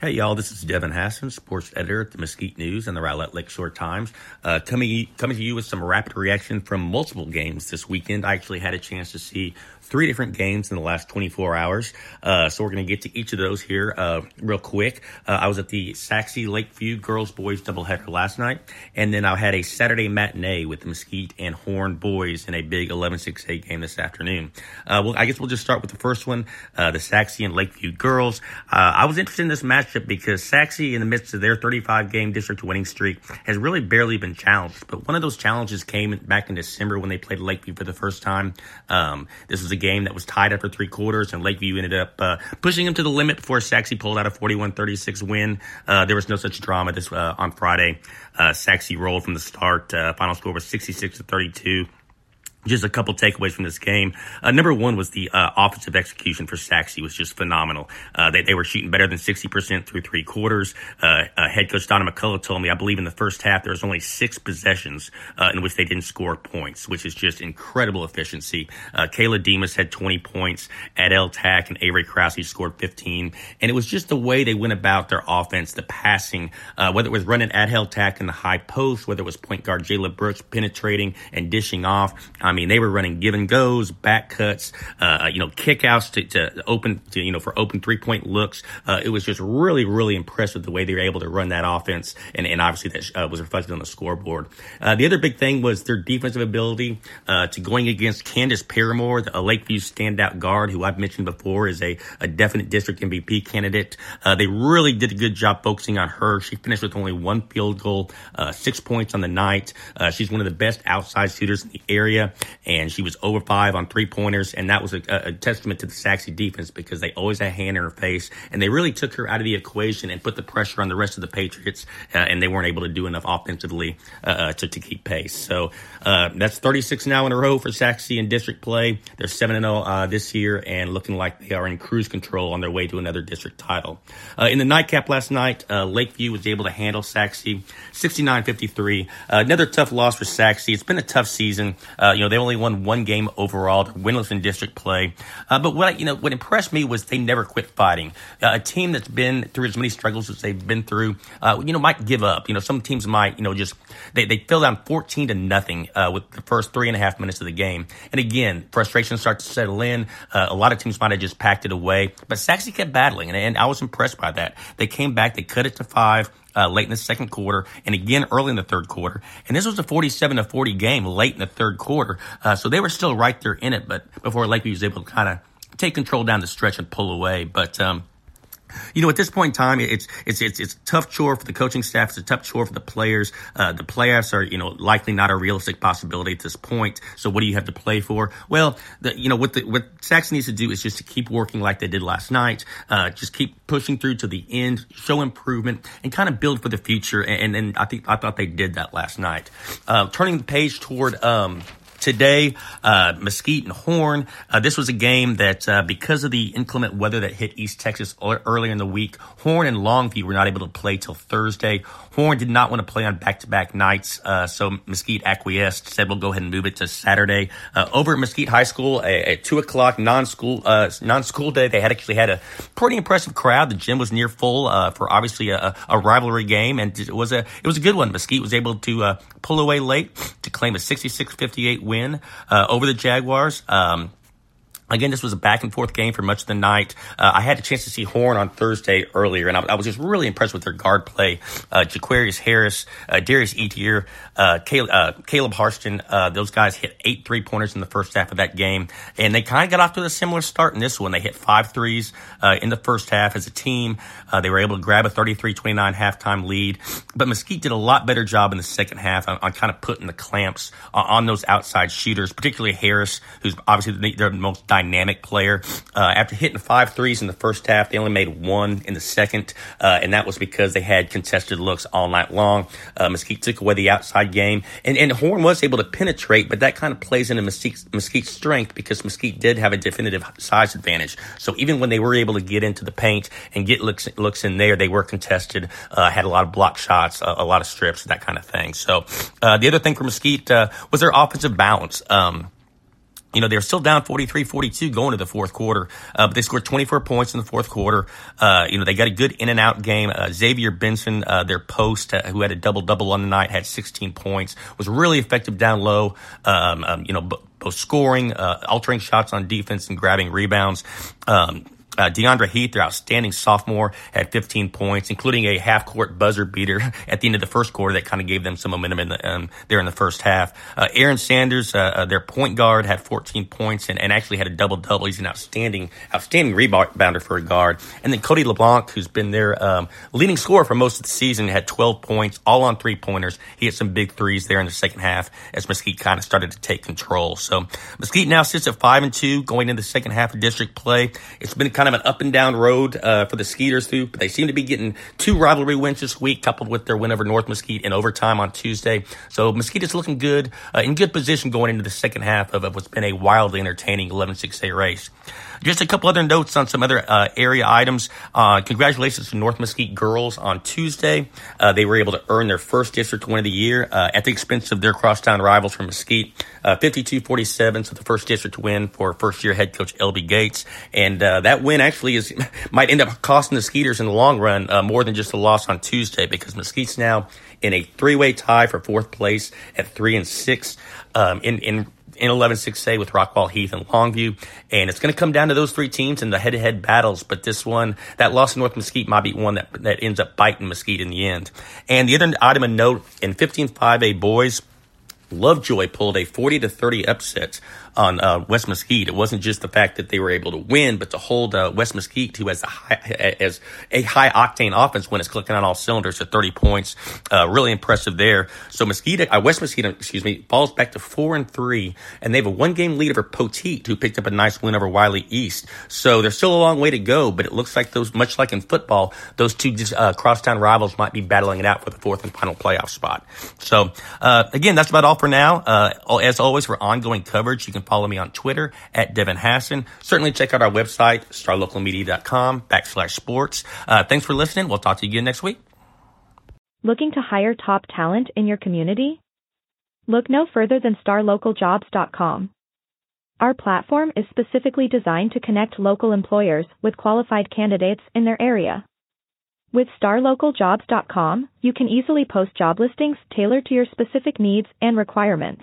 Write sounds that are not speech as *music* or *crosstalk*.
Hey, y'all, this is Devin Hassan, sports editor at the Mesquite News and the Rowlett Lakeshore Times, uh, coming, coming to you with some rapid reaction from multiple games this weekend. I actually had a chance to see three different games in the last 24 hours. Uh, so we're going to get to each of those here uh, real quick. Uh, I was at the Sachse Lakeview girls boys doubleheader last night, and then I had a Saturday matinee with the Mesquite and Horn boys in a big 11-6A game this afternoon. Uh, well, I guess we'll just start with the first one, uh, the Sachse and Lakeview girls. I was interested in this matchup because Sachse, in the midst of their 35 game district winning streak, has really barely been challenged. But one of those challenges came back in December when they played Lakeview for the first time. Um, this was a game that was tied after three quarters, and Lakeview ended up uh, pushing them to the limit before Sachse pulled out a 41-36 win. Uh, there was no such drama this uh, on Friday. Uh, Sachse rolled from the start. Uh, final score was 66 to 32 just a couple takeaways from this game. Uh, number one was the uh, offensive execution for Sachse was just phenomenal. Uh, they, they were shooting better than 60% through three quarters. Uh, uh, head coach Donna McCullough told me, I believe in the first half, there was only six possessions uh, in which they didn't score points, which is just incredible efficiency. Kayla Demas had 20 points. Adele Tack and Avery Krause scored 15. And it was just the way they went about their offense, the passing, whether it was running Adele Tack in the high post, whether it was point guard Jayla Brooks penetrating and dishing off. I mean, they were running give and goes, back cuts, uh, you know, kickouts to, to open, to, you know, for open three point looks. Uh, it was just really, really impressive the way they were able to run that offense. And, and obviously that uh, was reflected on the scoreboard. Uh, the other big thing was their defensive ability, uh, to going against Candace Paramore, a Lakeview standout guard who I've mentioned before is a, a definite district MVP candidate. Uh, they really did a good job focusing on her. She finished with only one field goal, six points on the night. she's one of the best outside shooters in the area and she was over five on three pointers. And that was a, a, testament to the Sachse defense because they always had a hand in her face and they really took her out of the equation and put the pressure on the rest of the Patriots. Uh, and they weren't able to do enough offensively uh, uh to, to keep pace. So uh, that's 36 now in a row for Sachse in district play. They're 7 0 uh, this year and looking like they are in cruise control on their way to another district title. Uh, in the nightcap last night, Lakeview was able to handle Sachse 69 53. another tough loss for Sachse. It's been a tough season. you know, they only won one game overall. Winless in district play. Uh, but what you know, what impressed me was they never quit fighting. Uh, a team that's been through as many struggles as they've been through, uh, you know, might give up. You know, some teams might, you know, just they they fell down fourteen to nothing uh, with the first three and a half minutes of the game. And again, frustration starts to settle in. Uh, a lot of teams might have just packed it away, but Sachse kept battling, and, and I was impressed by that. They came back, they cut it to five uh, late in the second quarter and again early in the third quarter. And this was a 47 to 40 game late in the third quarter. Uh, so they were still right there in it, but before Lakeview was able to kind of take control down the stretch and pull away. But, um, you know, at this point in time, it's it's it's it's tough chore for the coaching staff. It's a tough chore for the players. Uh, the playoffs are, you know, likely not a realistic possibility at this point. So, what do you have to play for? Well, the, you know, what the what Sachse needs to do is just to keep working like they did last night. Uh, just keep pushing through to the end, show improvement, and kind of build for the future. And, and I think I thought they did that last night. Uh, turning the page toward um, today, uh, Mesquite and Horn. Uh, this was a game that, uh, because of the inclement weather that hit East Texas earlier in the week, Horn and Longview were not able to play till Thursday. Horn did not want to play on back-to-back nights, uh, so Mesquite acquiesced, said we'll go ahead and move it to Saturday. Uh, over at Mesquite High School, at two o'clock non-school uh, non-school day, they had actually had a pretty impressive crowd. The gym was near full for obviously a, a, rivalry game, and it was a it was a good one. Mesquite was able to pull away late to claim a 66-58 win win uh, over the Jaguars. Um, Again, this was a back and forth game for much of the night. Uh, I had a chance to see Horn on Thursday earlier, and I, I was just really impressed with their guard play. Uh, Jaquarius Harris, uh, Darius Etier, uh, Caleb, uh, Caleb Harston, uh, those guys hit eight three pointers in the first half of that game, and they kind of got off to a similar start in this one. They hit five threes uh, in the first half as a team. Uh, they were able to grab a 33-29 halftime lead, but Mesquite did a lot better job in the second half on, on kind of putting the clamps on, on, those outside shooters, particularly Harris, who's obviously their most dynamic player. Uh, after hitting five threes in the first half, they only made one in the second, uh, and that was because they had contested looks all night long. Uh, Mesquite took away the outside game, and, and Horn was able to penetrate, but that kind of plays into Mesquite's, Mesquite's strength because Mesquite did have a definitive size advantage. So even when they were able to get into the paint and get looks, looks in there, they were contested, uh, had a lot of block shots, a, a, lot of strips, that kind of thing. So uh, the other thing for Mesquite uh, was their offensive balance. Um, you know, they're still down 43-42 going to the fourth quarter, uh, but they scored 24 points in the fourth quarter. Uh, you know, they got a good in and out game. Uh, Xavier Benson, uh, their post, uh, who had a double double on the night, had 16 points, was really effective down low. Um, um, you know, both scoring, uh, altering shots on defense and grabbing rebounds. Um, uh, DeAndre Heath, their outstanding sophomore, had 15 points, including a half court buzzer beater *laughs* at the end of the first quarter that kind of gave them some momentum in the, um, there in the first half. Uh, Aaron Sanders, uh, uh, their point guard, had 14 points and, and actually had a double double. He's an outstanding, outstanding rebounder for a guard. And then Cody LeBlanc, who's been their um, leading scorer for most of the season, had 12 points, all on three pointers. He had some big threes there in the second half as Mesquite kind of started to take control. So Mesquite now sits at five and two going into the second half of district play. It's been kind kind of an up and down road uh, for the Skeeters too. But they seem to be getting two rivalry wins this week, coupled with their win over North Mesquite in overtime on Tuesday. So Mesquite is looking good, uh, in good position going into the second half of, what's been a wildly entertaining 11-6A race. Just a couple other notes on some other uh, area items. Uh, congratulations to North Mesquite girls on Tuesday. Uh, they were able to earn their first district win of the year uh, at the expense of their crosstown rivals from Mesquite. 52-47, uh, so the first district win for first-year head coach LB Gates. And uh, that win actually is *laughs* might end up costing the Skeeters in the long run more than just a loss on Tuesday because Mesquite's now in a three-way tie for fourth place at three and six. Um, in, in in 11-6A with Rockwall Heath and Longview. And it's going to come down to those three teams in the head-to-head battles. But this one, that loss in North Mesquite might be one that, that ends up biting Mesquite in the end. And the other item of note, in 15-5A boys, Lovejoy pulled a 40 to 30 upset on uh, West Mesquite. It wasn't just the fact that they were able to win, but to hold uh, West Mesquite, who has a high, as a high octane offense when it's clicking on all cylinders, to 30 points. Uh, really impressive there. So Mesquite, uh, West Mesquite, excuse me, falls back to four and three, and they have a one game lead over Poteet, who picked up a nice win over Wylie East. So there's still a long way to go, but it looks like those, much like in football, those two uh, crosstown rivals might be battling it out for the fourth and final playoff spot. So uh, again, that's about all for now. Uh, as always, for ongoing coverage, you follow me on Twitter at Devin Hassan. Certainly check out our website, starlocalmedia.com backslash sports. Uh, thanks for listening. We'll talk to you again next week. Looking to hire top talent in your community? Look no further than starlocaljobs.com. Our platform is specifically designed to connect local employers with qualified candidates in their area. With starlocaljobs.com, you can easily post job listings tailored to your specific needs and requirements.